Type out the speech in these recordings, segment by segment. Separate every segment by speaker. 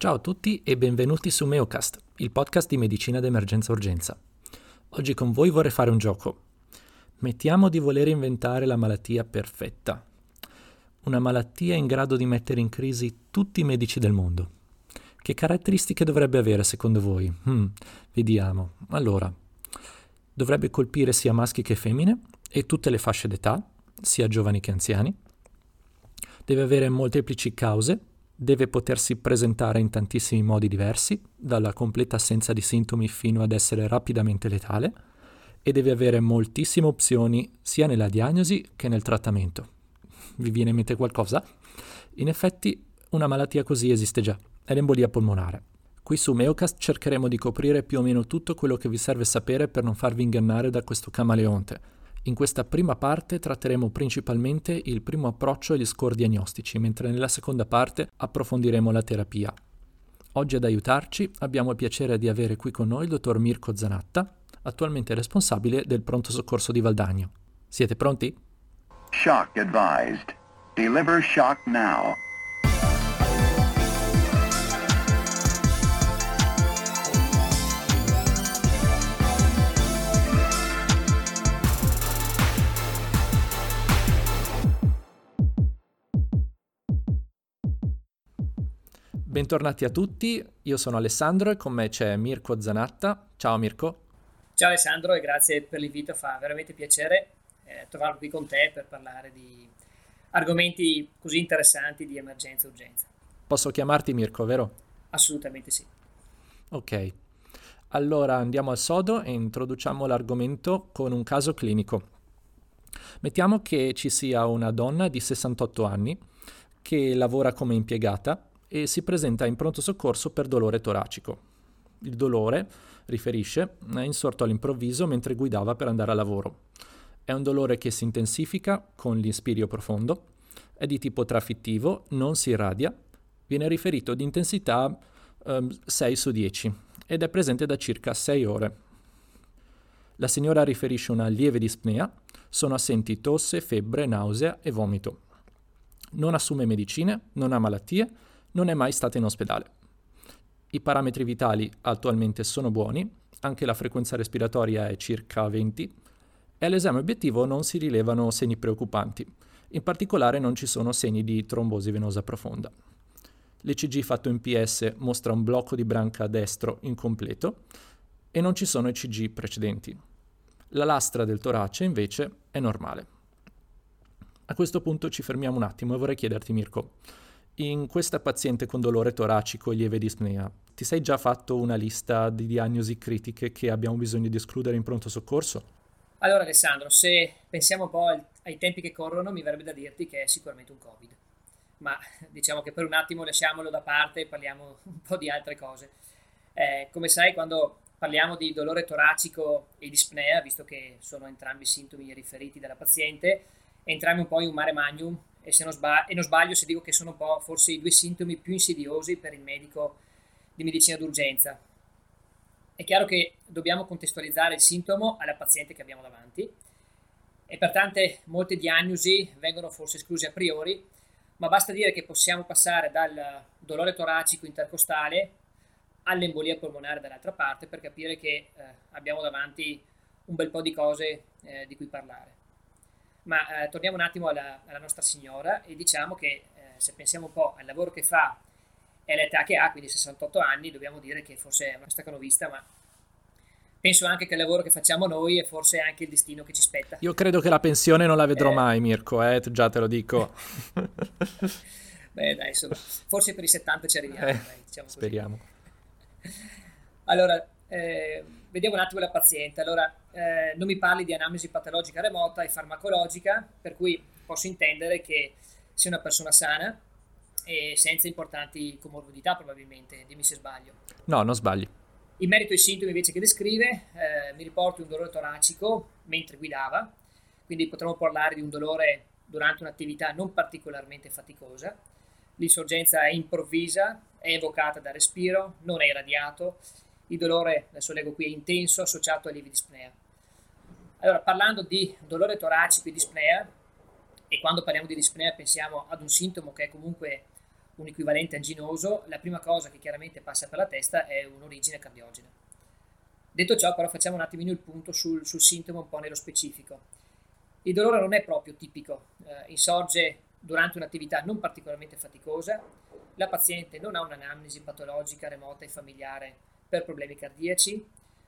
Speaker 1: Ciao a tutti e benvenuti su Meocast, il podcast di medicina d'emergenza urgenza. Oggi con voi vorrei fare un gioco. Mettiamo di voler inventare la malattia perfetta. Una malattia in grado di mettere in crisi tutti i medici del mondo. Che caratteristiche dovrebbe avere secondo voi? Hmm, vediamo. Allora, dovrebbe colpire sia maschi che femmine e tutte le fasce d'età, sia giovani che anziani. Deve avere molteplici cause deve potersi presentare in tantissimi modi diversi, dalla completa assenza di sintomi fino ad essere rapidamente letale, e deve avere moltissime opzioni sia nella diagnosi che nel trattamento. Vi viene in mente qualcosa? In effetti una malattia così esiste già, è l'embolia polmonare. Qui su Meocast cercheremo di coprire più o meno tutto quello che vi serve sapere per non farvi ingannare da questo camaleonte in questa prima parte tratteremo principalmente il primo approccio agli score diagnostici, mentre nella seconda parte approfondiremo la terapia. Oggi ad aiutarci abbiamo il piacere di avere qui con noi il dottor Mirko Zanatta, attualmente responsabile del pronto soccorso di Valdagno. Siete pronti? Shock advised. Deliver shock now. Bentornati a tutti, io sono Alessandro e con me c'è Mirko Zanatta. Ciao Mirko.
Speaker 2: Ciao Alessandro e grazie per l'invito, fa veramente piacere eh, trovarmi qui con te per parlare di argomenti così interessanti di emergenza e urgenza.
Speaker 1: Posso chiamarti Mirko, vero?
Speaker 2: Assolutamente sì.
Speaker 1: Ok, allora andiamo al sodo e introduciamo l'argomento con un caso clinico. Mettiamo che ci sia una donna di 68 anni che lavora come impiegata e si presenta in pronto soccorso per dolore toracico. Il dolore, riferisce, è insorto all'improvviso mentre guidava per andare a lavoro. È un dolore che si intensifica con l'inspirio profondo, è di tipo trafittivo, non si irradia, viene riferito di intensità eh, 6 su 10 ed è presente da circa 6 ore. La signora riferisce una lieve dispnea, sono assenti tosse, febbre, nausea e vomito. Non assume medicine, non ha malattie, non è mai stata in ospedale. I parametri vitali attualmente sono buoni, anche la frequenza respiratoria è circa 20 e all'esame obiettivo non si rilevano segni preoccupanti. In particolare non ci sono segni di trombosi venosa profonda. L'ECG fatto in PS mostra un blocco di branca destro incompleto e non ci sono ECG precedenti. La lastra del torace invece è normale. A questo punto ci fermiamo un attimo e vorrei chiederti Mirko, in questa paziente con dolore toracico e lieve dispnea, ti sei già fatto una lista di diagnosi critiche che abbiamo bisogno di escludere in pronto soccorso?
Speaker 2: Allora Alessandro, se pensiamo un po' ai tempi che corrono, mi verrebbe da dirti che è sicuramente un Covid. Ma diciamo che per un attimo lasciamolo da parte e parliamo un po' di altre cose. Eh, come sai, quando parliamo di dolore toracico e dispnea, visto che sono entrambi sintomi riferiti dalla paziente, entriamo un po' in un mare magnum e, se non sbaglio, e non sbaglio se dico che sono un po' forse i due sintomi più insidiosi per il medico di medicina d'urgenza. È chiaro che dobbiamo contestualizzare il sintomo alla paziente che abbiamo davanti e pertanto molte diagnosi vengono forse escluse a priori, ma basta dire che possiamo passare dal dolore toracico intercostale all'embolia polmonare dall'altra parte per capire che eh, abbiamo davanti un bel po' di cose eh, di cui parlare. Ma eh, torniamo un attimo alla, alla, nostra signora e diciamo che eh, se pensiamo un po' al lavoro che fa e all'età che ha, quindi 68 anni, dobbiamo dire che forse è una stacanovista, ma penso anche che il lavoro che facciamo noi è forse anche il destino che ci spetta.
Speaker 1: Io credo che la pensione non la vedrò eh. mai, Mirko, eh, già te lo dico.
Speaker 2: Beh, dai, insomma, forse per i 70 ci arriviamo. Eh, dai,
Speaker 1: diciamo speriamo.
Speaker 2: Allora, eh, vediamo un attimo la paziente. Allora, eh, non mi parli di analisi patologica remota e farmacologica, per cui posso intendere che sia una persona sana e senza importanti comorbidità probabilmente, dimmi se sbaglio.
Speaker 1: No, non sbagli.
Speaker 2: In merito ai sintomi invece che descrive, eh, mi riporto un dolore toracico mentre guidava, quindi potremmo parlare di un dolore durante un'attività non particolarmente faticosa. L'insorgenza è improvvisa, è evocata dal respiro, non è irradiato il dolore, adesso leggo qui, è intenso associato a lievi dispnea. Allora, parlando di dolore toracico e dispnea, e quando parliamo di dispnea pensiamo ad un sintomo che è comunque un equivalente anginoso, la prima cosa che chiaramente passa per la testa è un'origine cardiogena. Detto ciò, però, facciamo un attimino il punto sul, sul sintomo un po' nello specifico. Il dolore non è proprio tipico, eh, insorge durante un'attività non particolarmente faticosa, la paziente non ha un'anamnesi patologica remota e familiare per problemi cardiaci,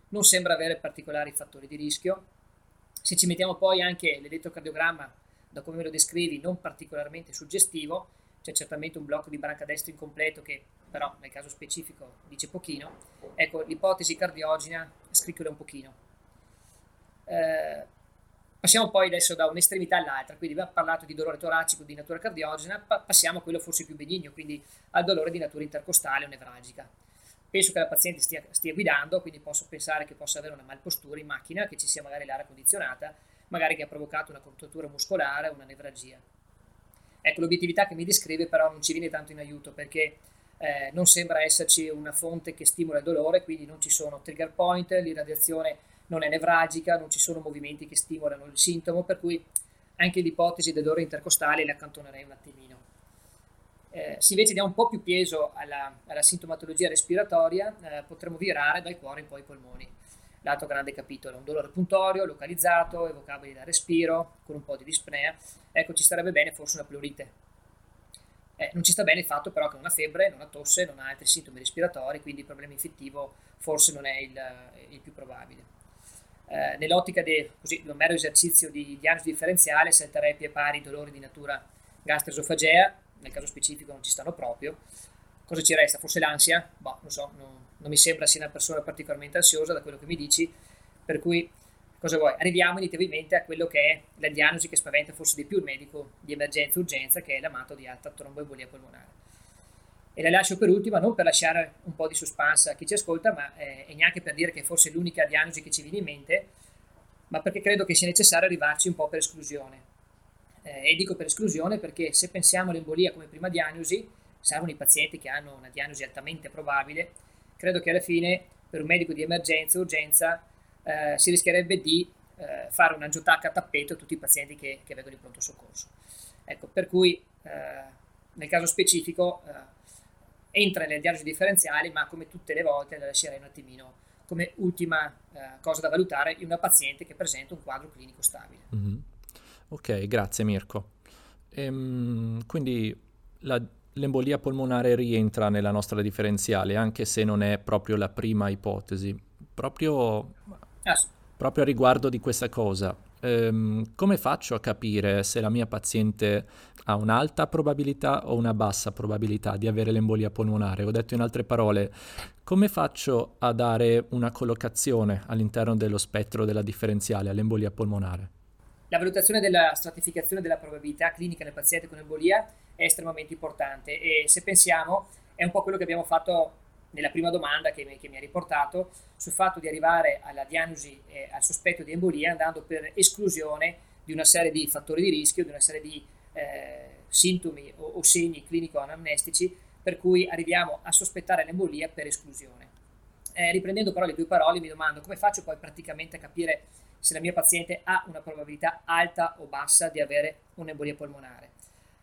Speaker 2: non sembra avere particolari fattori di rischio. Se ci mettiamo poi anche l'elettrocardiogramma, da come me lo descrivi, non particolarmente suggestivo, c'è certamente un blocco di branca destra incompleto che però nel caso specifico dice pochino, ecco l'ipotesi cardiogena scricchiola un pochino. Eh, passiamo poi adesso da un'estremità all'altra, quindi abbiamo parlato di dolore toracico di natura cardiogena, pa- passiamo a quello forse più benigno, quindi al dolore di natura intercostale o nevralgica. Penso che la paziente stia, stia guidando, quindi posso pensare che possa avere una malpostura in macchina, che ci sia magari l'aria condizionata, magari che ha provocato una contrattura muscolare o una nevralgia. Ecco, l'obiettività che mi descrive però non ci viene tanto in aiuto perché eh, non sembra esserci una fonte che stimola il dolore, quindi non ci sono trigger point, l'irradiazione non è nevralgica, non ci sono movimenti che stimolano il sintomo, per cui anche l'ipotesi del dolore intercostale la accantonerei un attimino. Eh, se invece diamo un po' più peso alla, alla sintomatologia respiratoria, eh, potremmo virare dal cuore in poi ai polmoni l'altro grande capitolo, un dolore puntorio, localizzato, evocabile da respiro, con un po' di dispnea. Ecco, ci starebbe bene forse una pleurite. Eh, non ci sta bene il fatto però che non ha febbre, non ha tosse, non ha altri sintomi respiratori, quindi il problema infettivo forse non è il, il più probabile. Eh, nell'ottica del mero esercizio di diagnosi differenziale, salterei più pari dolori di natura gastroesofagea, nel caso specifico non ci stanno proprio. Cosa ci resta? Forse l'ansia? Boh, non so, non, non mi sembra sia una persona particolarmente ansiosa da quello che mi dici, per cui cosa vuoi? Arriviamo inevitabilmente a quello che è la diagnosi che spaventa forse di più il medico di emergenza e urgenza, che è l'amato di alta tromboembolia polmonare. E la lascio per ultima, non per lasciare un po' di suspense a chi ci ascolta, ma eh, e neanche per dire che è forse l'unica diagnosi che ci viene in mente, ma perché credo che sia necessario arrivarci un po' per esclusione. Eh, e dico per esclusione perché se pensiamo all'embolia come prima diagnosi, servono i pazienti che hanno una diagnosi altamente probabile, credo che alla fine per un medico di emergenza e urgenza eh, si rischierebbe di eh, fare una giotacca a tappeto a tutti i pazienti che, che vedono in pronto soccorso. Ecco, per cui eh, nel caso specifico eh, entra nelle diagnosi differenziali, ma come tutte le volte la lascerei un attimino come ultima eh, cosa da valutare in una paziente che presenta un quadro clinico stabile.
Speaker 1: Mm-hmm. Ok, grazie Mirko. Ehm, quindi la l'embolia polmonare rientra nella nostra differenziale, anche se non è proprio la prima ipotesi. Proprio, proprio a riguardo di questa cosa, ehm, come faccio a capire se la mia paziente ha un'alta probabilità o una bassa probabilità di avere l'embolia polmonare? Ho detto in altre parole, come faccio a dare una collocazione all'interno dello spettro della differenziale all'embolia polmonare?
Speaker 2: La valutazione della stratificazione della probabilità clinica nel paziente con embolia è estremamente importante e se pensiamo è un po' quello che abbiamo fatto nella prima domanda che mi, che mi ha riportato sul fatto di arrivare alla diagnosi e al sospetto di embolia andando per esclusione di una serie di fattori di rischio, di una serie di eh, sintomi o, o segni clinico-anamnestici per cui arriviamo a sospettare l'embolia per esclusione. Eh, riprendendo però le tue parole mi domando come faccio poi praticamente a capire se la mia paziente ha una probabilità alta o bassa di avere un'embolia polmonare.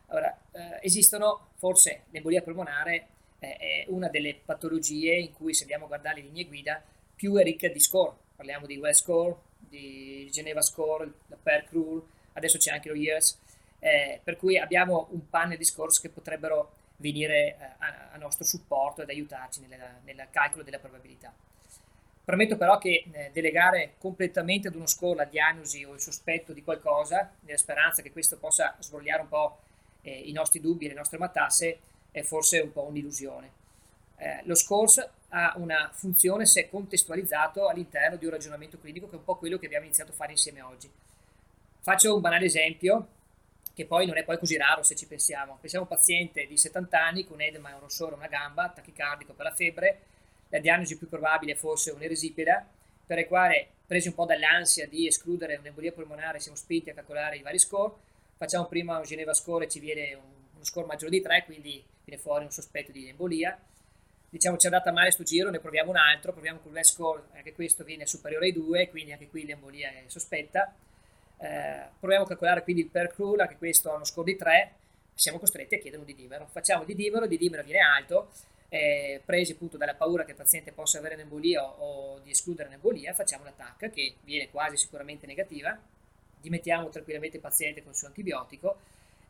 Speaker 2: Allora, eh, esistono forse l'embolia polmonare eh, è una delle patologie in cui se andiamo a guardare le linee guida più è ricca di score. Parliamo di West score, di Geneva score, la PERC rule, adesso c'è anche lo YES, eh, per cui abbiamo un panel di scores che potrebbero venire eh, a, a, nostro supporto ed aiutarci nel calcolo della probabilità. Premetto però che eh, delegare completamente ad uno score la diagnosi o il sospetto di qualcosa, nella speranza che questo possa svogliare un po' eh, i nostri dubbi e le nostre matasse, è forse un po' un'illusione. Eh, lo score ha una funzione se contestualizzato all'interno di un ragionamento clinico che è un po' quello che abbiamo iniziato a fare insieme oggi. Faccio un banale esempio, che poi non è poi così raro se ci pensiamo. Pensiamo a un paziente di 70 anni con edema un rossore una gamba, tachicardico per la febbre, la diagnosi più probabile è forse un'eresipida, per il quale, presi un po' dall'ansia di escludere un'embolia polmonare, siamo spinti a calcolare i vari score. Facciamo prima un Geneva score e ci viene un, uno score maggiore di 3, quindi viene fuori un sospetto di embolia. Diciamo ci è andata male sto giro, ne proviamo un altro, proviamo con l'S score, anche questo viene superiore ai 2, quindi anche qui l'embolia è sospetta. Eh, proviamo a calcolare quindi il per cruel, anche questo ha uno score di 3, siamo costretti a chiedere un didimero. Facciamo il didimero, il didimero viene alto, eh, presi appunto dalla paura che il paziente possa avere un'embolia o, o di escludere un'embolia, facciamo una che viene quasi sicuramente negativa, dimettiamo tranquillamente il paziente con il suo antibiotico,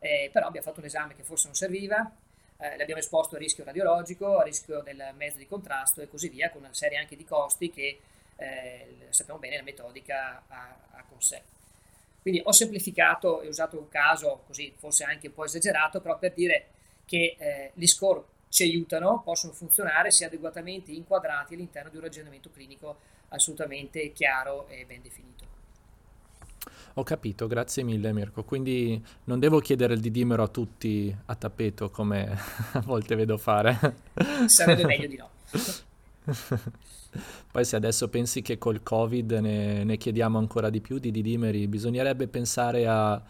Speaker 2: eh, però abbiamo fatto un esame che forse non serviva, eh, l'abbiamo esposto a rischio radiologico, a rischio del mezzo di contrasto e così via, con una serie anche di costi che eh, sappiamo bene la metodica ha, ha con sé. Quindi ho semplificato e usato un caso così forse anche un po' esagerato, però per dire che eh, gli score ci aiutano, possono funzionare se adeguatamente inquadrati all'interno di un ragionamento clinico assolutamente chiaro e ben definito.
Speaker 1: Ho capito, grazie mille Mirko. Quindi non devo chiedere il didimero a tutti a tappeto come a volte vedo fare.
Speaker 2: Sarebbe meglio di no.
Speaker 1: Poi se adesso pensi che col Covid ne, ne chiediamo ancora di più di didimeri, bisognerebbe pensare a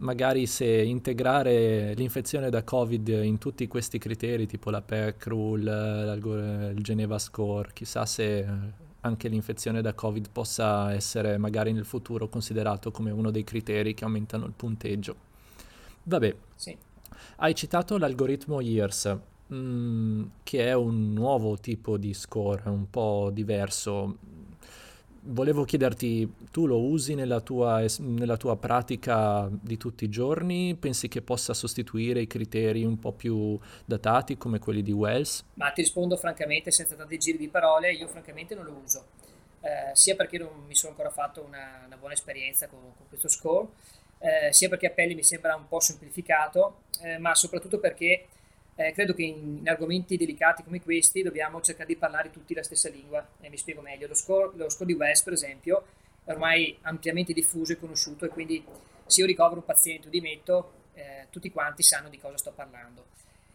Speaker 1: magari se integrare l'infezione da Covid in tutti questi criteri, tipo la PEC rule, il Geneva Score, chissà se anche l'infezione da Covid possa essere magari nel futuro considerato come uno dei criteri che aumentano il punteggio. Vabbè, sì. hai citato l'algoritmo Years, mm, che è un nuovo tipo di score, un po' diverso volevo chiederti, tu lo usi nella tua, nella tua, pratica di tutti i giorni? Pensi che possa sostituire i criteri un po' più datati come quelli di Wells?
Speaker 2: Ma ti rispondo francamente, senza tanti giri di parole, io francamente non lo uso. Eh, sia perché non mi sono ancora fatto una, una buona esperienza con, con questo score, eh, sia perché Appelli mi sembra un po' semplificato, eh, ma soprattutto perché eh, credo che in, in, argomenti delicati come questi dobbiamo cercare di parlare tutti la stessa lingua e mi spiego meglio. Lo score, lo score di West, per esempio, è ormai ampiamente diffuso e conosciuto e quindi se io ricovero un paziente o dimetto, eh, tutti quanti sanno di cosa sto parlando.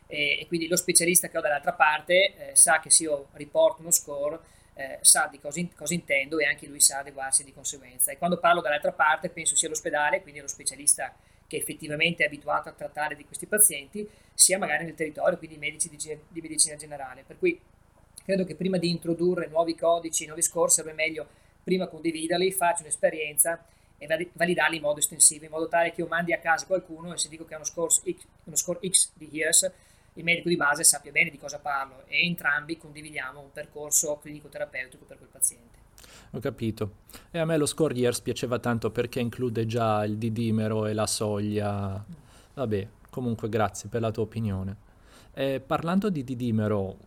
Speaker 2: E, e quindi lo specialista che ho dall'altra parte eh, sa che se io riporto uno score eh, sa di cosa, in, cosa, intendo e anche lui sa adeguarsi di conseguenza. E quando parlo dall'altra parte penso sia l'ospedale, quindi lo specialista che effettivamente è abituato a trattare di questi pazienti, sia magari nel territorio, quindi medici di, di medicina generale. Per cui credo che prima di introdurre nuovi codici, nuovi score, sarebbe meglio prima condividerli, faccio un'esperienza e validarli in modo estensivo, in modo tale che io mandi a casa qualcuno e se dico che ha uno score X, uno score X di HEARS, il medico di base sappia bene di cosa parlo e entrambi condividiamo un percorso clinico-terapeutico per quel paziente.
Speaker 1: Ho capito. E a me lo score years piaceva tanto perché include già il didimero e la soglia. Vabbè, comunque grazie per la tua opinione. E parlando di didimero,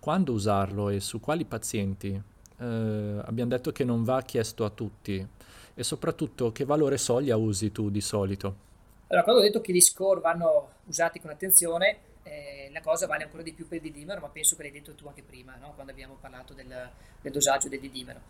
Speaker 1: quando usarlo e su quali pazienti? Eh, abbiamo detto che non va chiesto a tutti. E soprattutto che valore soglia usi tu di solito?
Speaker 2: Allora, quando ho detto che gli score vanno usati con attenzione, eh, la cosa vale ancora di più per il didimero, ma penso che l'hai detto tu anche prima, no? quando abbiamo parlato del, del dosaggio del didimero.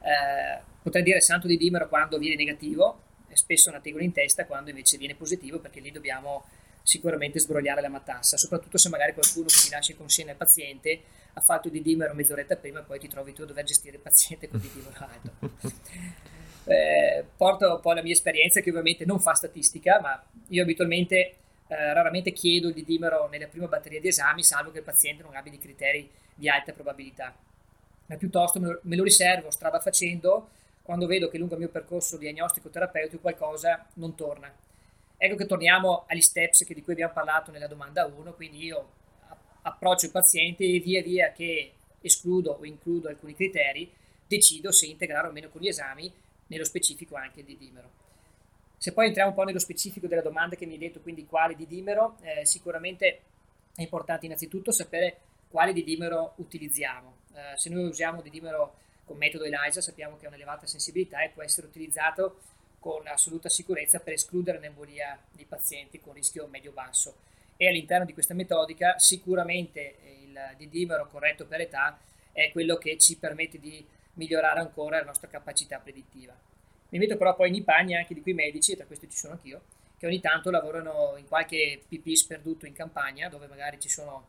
Speaker 2: Eh, potrei dire santo di dimero quando viene negativo, e spesso una tegola in testa quando invece viene positivo, perché lì dobbiamo sicuramente sbrogliare la matassa, soprattutto se magari qualcuno che ti lascia in consegna il paziente ha fatto di dimero mezz'oretta prima e poi ti trovi tu a dover gestire il paziente con di dimero alto. Eh, porto un po' la mia esperienza che ovviamente non fa statistica, ma io abitualmente eh, raramente chiedo il didimero nella prima batteria di esami, salvo che il paziente non abbia dei criteri di alta probabilità ma piuttosto me lo, me lo riservo strada facendo quando vedo che lungo il mio percorso diagnostico terapeutico qualcosa non torna. Ecco che torniamo agli steps di cui abbiamo parlato nella domanda 1, quindi io approccio il paziente e via via che escludo o includo alcuni criteri, decido se integrare o meno con gli esami, nello specifico anche il didimero. Se poi entriamo un po' nello specifico della domanda che mi hai detto, quindi quali didimero, eh, sicuramente è importante innanzitutto sapere quali didimero utilizziamo. Eh, se noi usiamo didimero con metodo ELISA sappiamo che ha un'elevata sensibilità e può essere utilizzato con assoluta sicurezza per escludere un'embolia di pazienti con rischio medio-basso. E all'interno di questa metodica sicuramente il didimero corretto per età è quello che ci permette di migliorare ancora la nostra capacità predittiva. Mi metto però poi nei panni anche di quei medici, tra questi ci sono anch'io, che ogni tanto lavorano in qualche PP sperduto in campagna, dove magari ci sono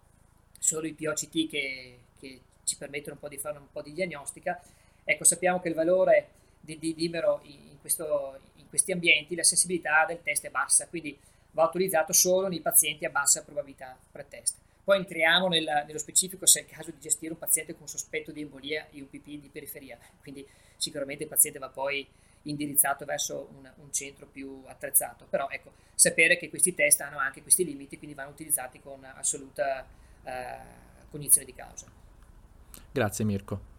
Speaker 2: solo i POCT che, che ci permettono un po' di fare un po' di diagnostica. Ecco, sappiamo che il valore di, di Libero in, questo, in questi ambienti, la sensibilità del test è bassa, quindi va utilizzato solo nei pazienti a bassa probabilità pre-test. Poi entriamo nel, nello specifico se è il caso di gestire un paziente con sospetto di embolia e UPP di periferia, quindi sicuramente il paziente va poi indirizzato verso un, un, centro più attrezzato. Però ecco, sapere che questi test hanno anche questi limiti, quindi vanno utilizzati con assoluta eh, cognizione di causa.
Speaker 1: Grazie Mirko.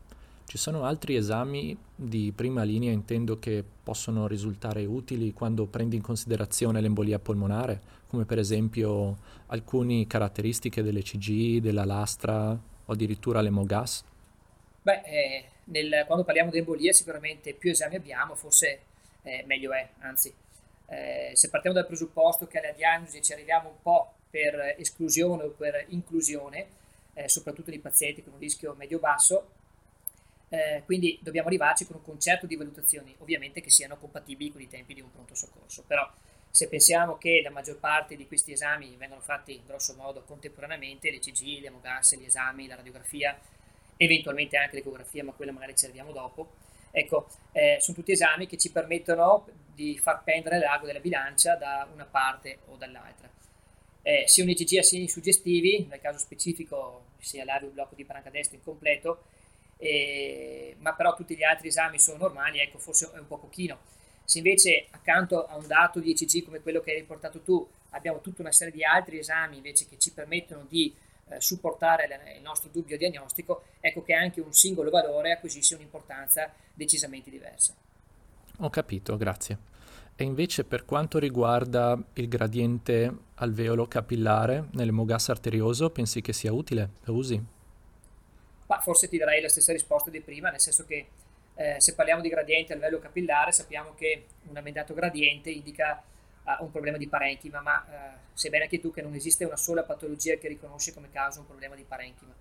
Speaker 1: Ci sono altri esami di prima linea, intendo, che possono risultare utili quando prendi in considerazione l'embolia polmonare, come per esempio alcune caratteristiche dell'ECG, della lastra o addirittura l'emogas?
Speaker 2: Beh, eh, nel, quando parliamo di embolia sicuramente più esami abbiamo, forse eh, meglio è, anzi. Eh, se partiamo dal presupposto che alla diagnosi ci arriviamo un po' per esclusione o per inclusione, eh, soprattutto di pazienti con un rischio medio-basso, eh, quindi dobbiamo arrivarci con un concerto di valutazioni, ovviamente che siano compatibili con i tempi di un pronto soccorso. Però se pensiamo che la maggior parte di questi esami vengono fatti grosso modo contemporaneamente, l'ECG, l'emogas, gli esami, la radiografia, eventualmente anche l'ecografia, ma quella magari ci arriviamo dopo, ecco, eh, sono tutti esami che ci permettono di far pendere l'ago della bilancia da una parte o dall'altra. Eh, sia un ECG a segni suggestivi, nel caso specifico sia un blocco di palanca destra incompleto, eh, ma però tutti gli altri esami sono normali, ecco, forse è un po' pochino. Se invece accanto a un dato di ECG come quello che hai riportato tu, abbiamo tutta una serie di altri esami invece che ci permettono di eh, supportare il nostro dubbio diagnostico, ecco che anche un singolo valore acquisisce un'importanza decisamente diversa.
Speaker 1: Ho capito, grazie. E invece per quanto riguarda il gradiente alveolo capillare nell'emogas arterioso, pensi che sia utile? Lo usi?
Speaker 2: ma forse ti darei la stessa risposta di prima, nel senso che eh, se parliamo di gradiente a livello capillare sappiamo che un amendato gradiente indica un problema di parenchima, ma uh, sai bene anche tu che non esiste una sola patologia che riconosce come causa un problema di parenchima.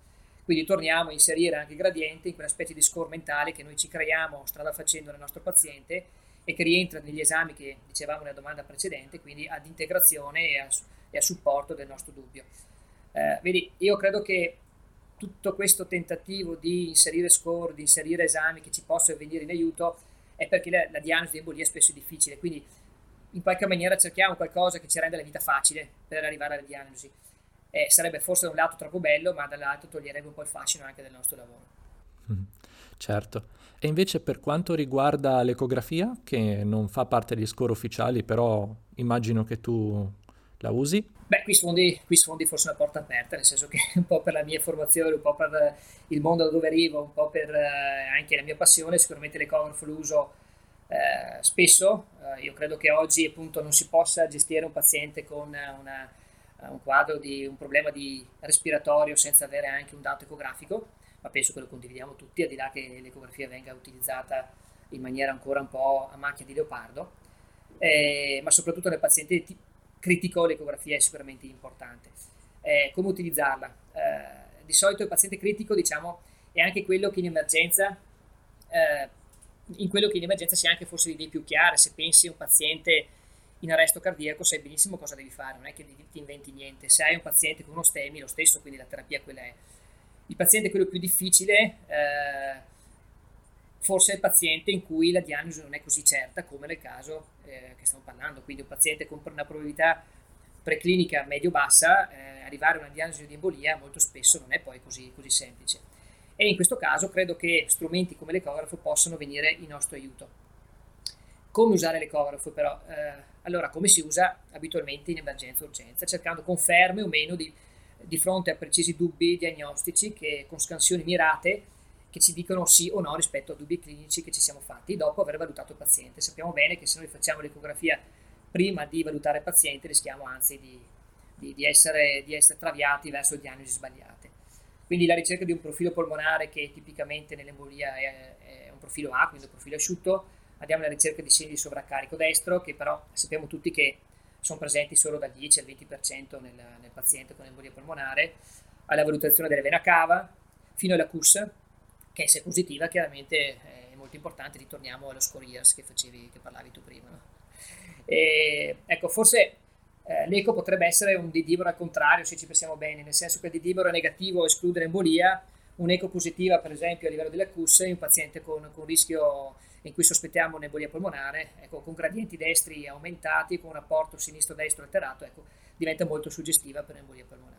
Speaker 2: Quindi torniamo a inserire anche il gradiente in quella specie di score mentale che noi ci creiamo strada facendo nel nostro paziente e che rientra negli esami che dicevamo nella domanda precedente, quindi ad integrazione e a, e a supporto del nostro dubbio. Eh, vedi, io credo che tutto questo tentativo di inserire score, di inserire esami che ci possono venire in aiuto, è perché la, la diagnosi di embolia spesso è difficile, quindi in qualche maniera cerchiamo qualcosa che ci renda la vita facile per arrivare alla diagnosi. Eh, sarebbe forse da un lato troppo bello, ma dall'altro toglierebbe un po' il fascino anche del nostro lavoro.
Speaker 1: Mm, certo. E invece per quanto riguarda l'ecografia, che non fa parte degli score ufficiali, però immagino che tu la usi?
Speaker 2: Beh, qui sfondi, qui sfondi forse una porta aperta, nel senso che un po' per la mia formazione, un po' per il mondo da dove arrivo, un po' per eh, anche la mia passione, sicuramente l'ecografo lo uso eh, spesso. Eh, io credo che oggi appunto non si possa gestire un paziente con una, un quadro di un problema di respiratorio senza avere anche un dato ecografico, ma penso che lo condividiamo tutti, al di là che l'ecografia venga utilizzata in maniera ancora un po' a macchia di leopardo, eh, ma soprattutto nel paziente critico l'ecografia è sicuramente importante. Eh, come utilizzarla? Eh, di solito il paziente critico, diciamo, è anche quello che in emergenza, eh, in quello che in emergenza si ha anche forse le idee più chiare. Se pensi a un paziente in arresto cardiaco, sai benissimo cosa devi fare, non è che ti inventi niente. Se hai un paziente con uno STEMI, lo stesso, quindi la terapia quella è. Il paziente è quello più difficile eh, forse è il paziente in cui la diagnosi non è così certa come nel caso eh, che stiamo parlando, quindi un paziente con una probabilità preclinica medio-bassa, eh, arrivare a una diagnosi di embolia molto spesso non è poi così, così semplice. E in questo caso credo che strumenti come l'ecografo possano venire in nostro aiuto. Come usare l'ecografo però? Eh, allora, come si usa abitualmente in emergenza-urgenza? Cercando conferme o meno di, di fronte a precisi dubbi diagnostici che con scansioni mirate che ci dicono sì o no rispetto a dubbi clinici che ci siamo fatti dopo aver valutato il paziente. Sappiamo bene che se noi facciamo l'ecografia prima di valutare il paziente rischiamo anzi di, di, di, essere, di essere traviati verso diagnosi sbagliate. Quindi la ricerca di un profilo polmonare che tipicamente nell'embolia è, è un profilo A, quindi un profilo asciutto, andiamo alla ricerca di segni di sovraccarico destro che però sappiamo tutti che sono presenti solo dal 10 al 20% nel, nel paziente con embolia polmonare, alla valutazione delle vena cava, fino alla CUS, che se positiva chiaramente è molto importante, ritorniamo allo score years che, facevi, che parlavi tu prima. E, ecco, forse eh, l'eco potrebbe essere un didiboro al contrario, se ci pensiamo bene, nel senso che il didiboro negativo esclude l'embolia, un'eco positiva per esempio a livello della CUS in un paziente con, con rischio in cui sospettiamo un'embolia polmonare, ecco, con gradienti destri aumentati, con un rapporto sinistro-destro alterato, ecco, diventa molto suggestiva per l'embolia polmonare.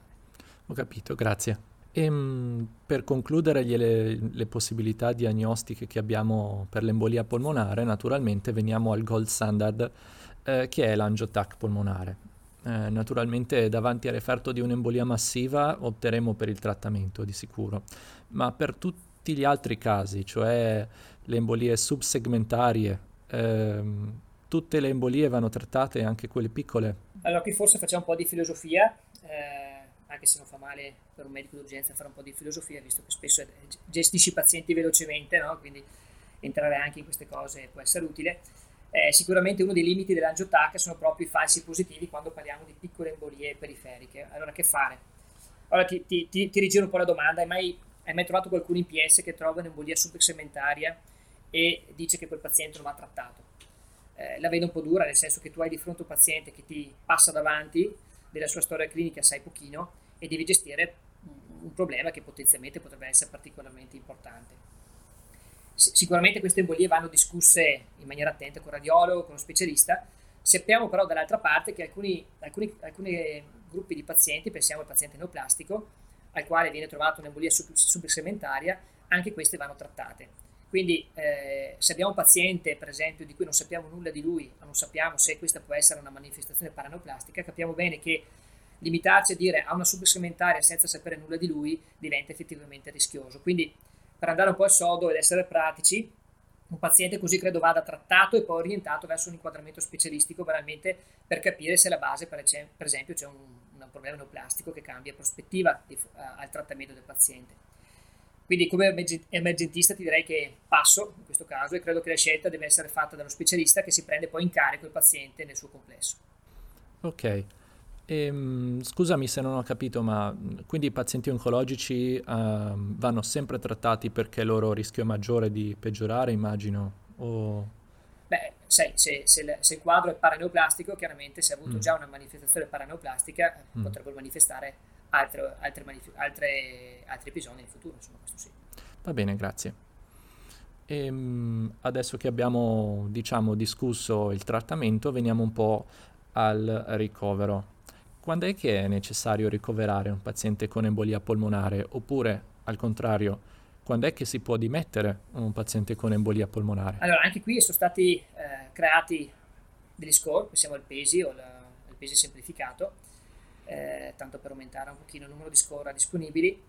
Speaker 1: Ho capito, grazie. E, ehm, per concludere le, le, possibilità diagnostiche che abbiamo per l'embolia polmonare, naturalmente veniamo al gold standard eh, che è l'angiotac polmonare. Eh, naturalmente davanti al referto di un'embolia massiva opteremo per il trattamento di sicuro, ma per tutti gli altri casi, cioè le embolie subsegmentarie, ehm, tutte le embolie vanno trattate, anche quelle piccole.
Speaker 2: Allora qui forse facciamo un po' di filosofia. Eh anche se non fa male per un medico d'urgenza fare un po' di filosofia, visto che spesso gestisci i pazienti velocemente, no? quindi entrare anche in queste cose può essere utile. Eh, sicuramente uno dei limiti dell'angiotac sono proprio i falsi positivi quando parliamo di piccole embolie periferiche. Allora, che fare? Allora ti, ti, ti, ti rigiro un po' la domanda: hai mai, hai mai trovato qualcuno in PS che trova un'embolia subsegmentaria e dice che quel paziente non va trattato? Eh, la vedo un po' dura, nel senso che tu hai di fronte un paziente che ti passa davanti, della sua storia clinica sai pochino e devi gestire un problema che potenzialmente potrebbe essere particolarmente importante. Sicuramente queste embolie vanno discusse in maniera attenta con il radiologo, con lo specialista. Sappiamo però dall'altra parte che alcuni, alcuni, alcuni gruppi di pazienti, pensiamo al paziente neoplastico, al quale viene trovata un'embolia subsegmentaria, anche queste vanno trattate. Quindi eh, se abbiamo un paziente, per esempio, di cui non sappiamo nulla di lui, non sappiamo se questa può essere una manifestazione paraneoplastica, capiamo bene che limitarci a dire ha una subsegmentaria senza sapere nulla di lui diventa effettivamente rischioso. Quindi per andare un po' al sodo ed essere pratici, un paziente così credo vada trattato e poi orientato verso un inquadramento specialistico veramente per capire se la base, per, esempio, c'è un, un problema neoplastico che cambia prospettiva di, uh, al trattamento del paziente. Quindi come emergentista ti direi che passo in questo caso e credo che la scelta deve essere fatta dallo specialista che si prende poi in carico il paziente nel suo complesso.
Speaker 1: Ok. E, ehm, scusami se non ho capito, ma quindi i pazienti oncologici uh, vanno sempre trattati perché il loro rischio è maggiore di peggiorare, immagino? O...
Speaker 2: Beh, sai, se, se, se, il quadro è paraneoplastico, chiaramente se ha avuto mm. già una manifestazione paraneoplastica mm. potrebbero manifestare altre, altre, altre, altri episodi in futuro, insomma, questo sì.
Speaker 1: Va bene, grazie. E, ehm, adesso che abbiamo, diciamo, discusso il trattamento, veniamo un po' al ricovero. Quando è che è necessario ricoverare un paziente con embolia polmonare oppure, al contrario, quando è che si può dimettere un paziente con embolia polmonare?
Speaker 2: Allora, anche qui sono stati eh, creati degli score, pensiamo al PESI o al PESI semplificato, eh, tanto per aumentare un pochino il numero di score disponibili.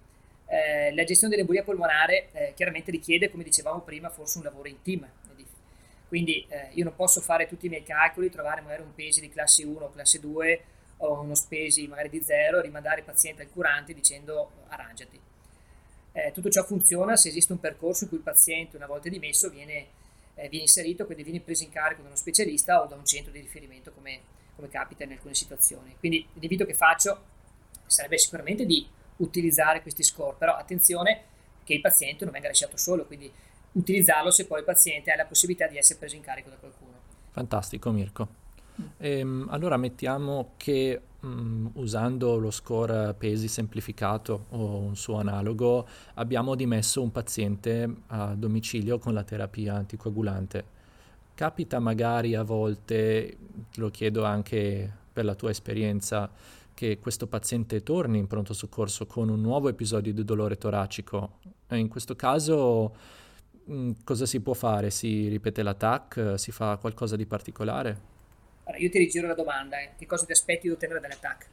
Speaker 2: Eh, la gestione dell'embolia polmonare eh, chiaramente richiede, come dicevamo prima, forse un lavoro in team. Quindi eh, io non posso fare tutti i miei calcoli, trovare magari un pesi di classe 1 o classe 2 o uno spesi magari di 0 rimandare il paziente al curante dicendo arrangiati. Eh, tutto ciò funziona se esiste un percorso in cui il paziente, una volta dimesso, viene, eh, viene inserito, quindi viene preso in carico da uno specialista o da un centro di riferimento come come capita in alcune situazioni. Quindi l'invito che faccio sarebbe sicuramente di utilizzare questi score, però attenzione che il paziente non venga lasciato solo, quindi utilizzarlo se poi il paziente ha la possibilità di essere preso in carico da qualcuno.
Speaker 1: Fantastico Mirko. Ehm, allora mettiamo che mh, mm, usando lo score pesi semplificato o un suo analogo abbiamo dimesso un paziente a domicilio con la terapia anticoagulante Capita magari a volte, lo chiedo anche per la tua esperienza, che questo paziente torni in pronto soccorso con un nuovo episodio di dolore toracico. E in questo caso mh, mm, cosa si può fare? Si ripete l'attack? Si fa qualcosa di particolare?
Speaker 2: Allora, io ti rigiro la domanda, eh. che cosa ti aspetti di ottenere dall'attack?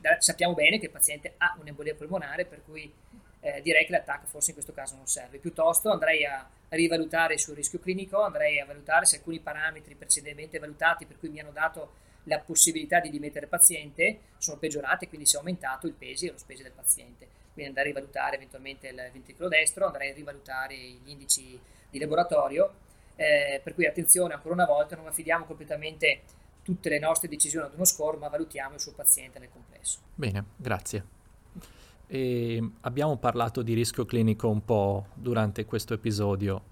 Speaker 2: Da, sappiamo bene che il paziente ha un'embolia polmonare, per cui eh, direi che l'attacco forse in questo caso non serve. Piuttosto andrei a rivalutare il suo rischio clinico, andrei a valutare se alcuni parametri precedentemente valutati per cui mi hanno dato la possibilità di dimettere paziente sono peggiorati, quindi si è aumentato il peso e lo spese del paziente. Quindi andare a rivalutare eventualmente il ventricolo destro, andrei a rivalutare gli indici di laboratorio, eh, per cui attenzione ancora una volta, non affidiamo completamente tutte le nostre decisioni ad uno score, ma valutiamo il suo paziente nel complesso.
Speaker 1: Bene, grazie. E abbiamo parlato di rischio clinico un po' durante questo episodio.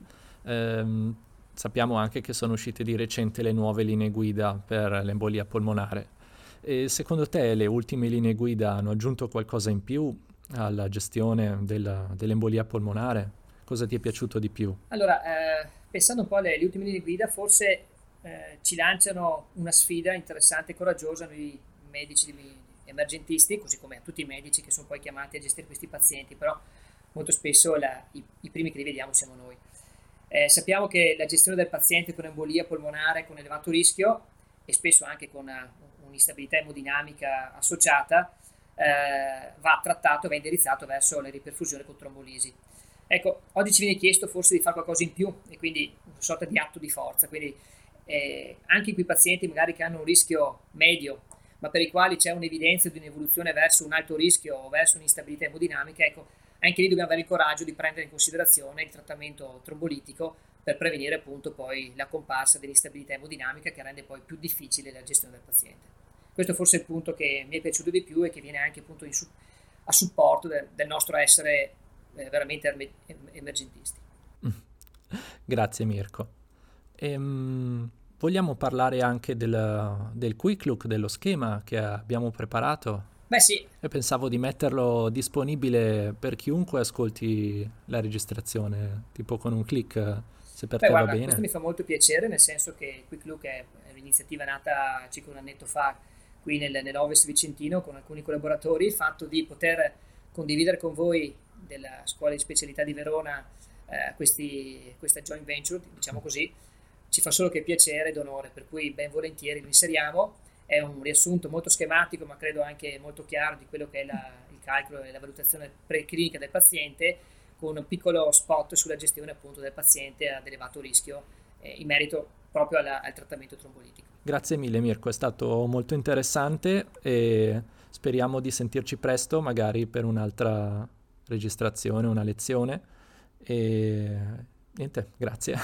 Speaker 1: Ehm, sappiamo anche che sono uscite di recente le nuove linee guida per l'embolia polmonare. E secondo te le ultime linee guida hanno aggiunto qualcosa in più alla gestione della, dell'embolia polmonare? Cosa ti è piaciuto di più?
Speaker 2: Allora, eh, pensando un po' alle, ultime linee guida, forse eh, ci lanciano una sfida interessante e coraggiosa noi medici di, emergentisti, così come a tutti i medici che sono poi chiamati a gestire questi pazienti, però molto spesso la, i, i, primi che li vediamo siamo noi. Eh, sappiamo che la gestione del paziente con embolia polmonare con elevato rischio e spesso anche con una, un'instabilità emodinamica associata eh, va trattato, va indirizzato verso la riperfusione con trombolisi. Ecco, oggi ci viene chiesto forse di fare qualcosa in più e quindi una sorta di atto di forza, quindi eh, anche quei pazienti magari che hanno un rischio medio, ma per i quali c'è un'evidenza di un'evoluzione verso un alto rischio o verso un'instabilità emodinamica, ecco, anche lì dobbiamo avere il coraggio di prendere in considerazione il trattamento trombolitico per prevenire appunto poi la comparsa dell'instabilità emodinamica che rende poi più difficile la gestione del paziente. Questo forse è il punto che mi è piaciuto di più e che viene anche appunto su- a supporto de- del nostro essere veramente erme- emergentisti.
Speaker 1: Grazie Mirko. Ehm, vogliamo parlare anche del, del quick look, dello schema che abbiamo preparato?
Speaker 2: Beh sì.
Speaker 1: E pensavo di metterlo disponibile per chiunque ascolti la registrazione, tipo con un click, se per Beh, te guarda, va bene.
Speaker 2: Questo mi fa molto piacere, nel senso che Quick Look è un'iniziativa nata circa un annetto fa qui nel, nell'Ovest Vicentino con alcuni collaboratori, il fatto di poter condividere con voi della scuola di specialità di Verona eh, questi, questa joint venture, diciamo così, ci fa solo che piacere ed onore, per cui ben volentieri lo inseriamo. È un riassunto molto schematico, ma credo anche molto chiaro di quello che è la, il calcolo e la valutazione preclinica del paziente, con un piccolo spot sulla gestione appunto del paziente ad elevato rischio eh, in merito proprio alla, al trattamento trombolitico.
Speaker 1: Grazie mille Mirko, è stato molto interessante e speriamo di sentirci presto, magari per un'altra registrazione, una lezione. E niente, grazie.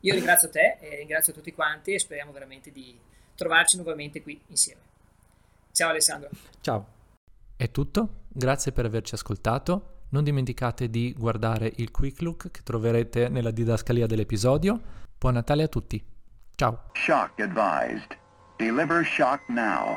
Speaker 2: Io ringrazio te e ringrazio tutti quanti e speriamo veramente di trovarci nuovamente qui insieme. Ciao Alessandro.
Speaker 1: Ciao. È tutto, grazie per averci ascoltato. Non dimenticate di guardare il quick look che troverete nella didascalia dell'episodio. Buon Natale a tutti. Ciao. Shock advised. Deliver shock now.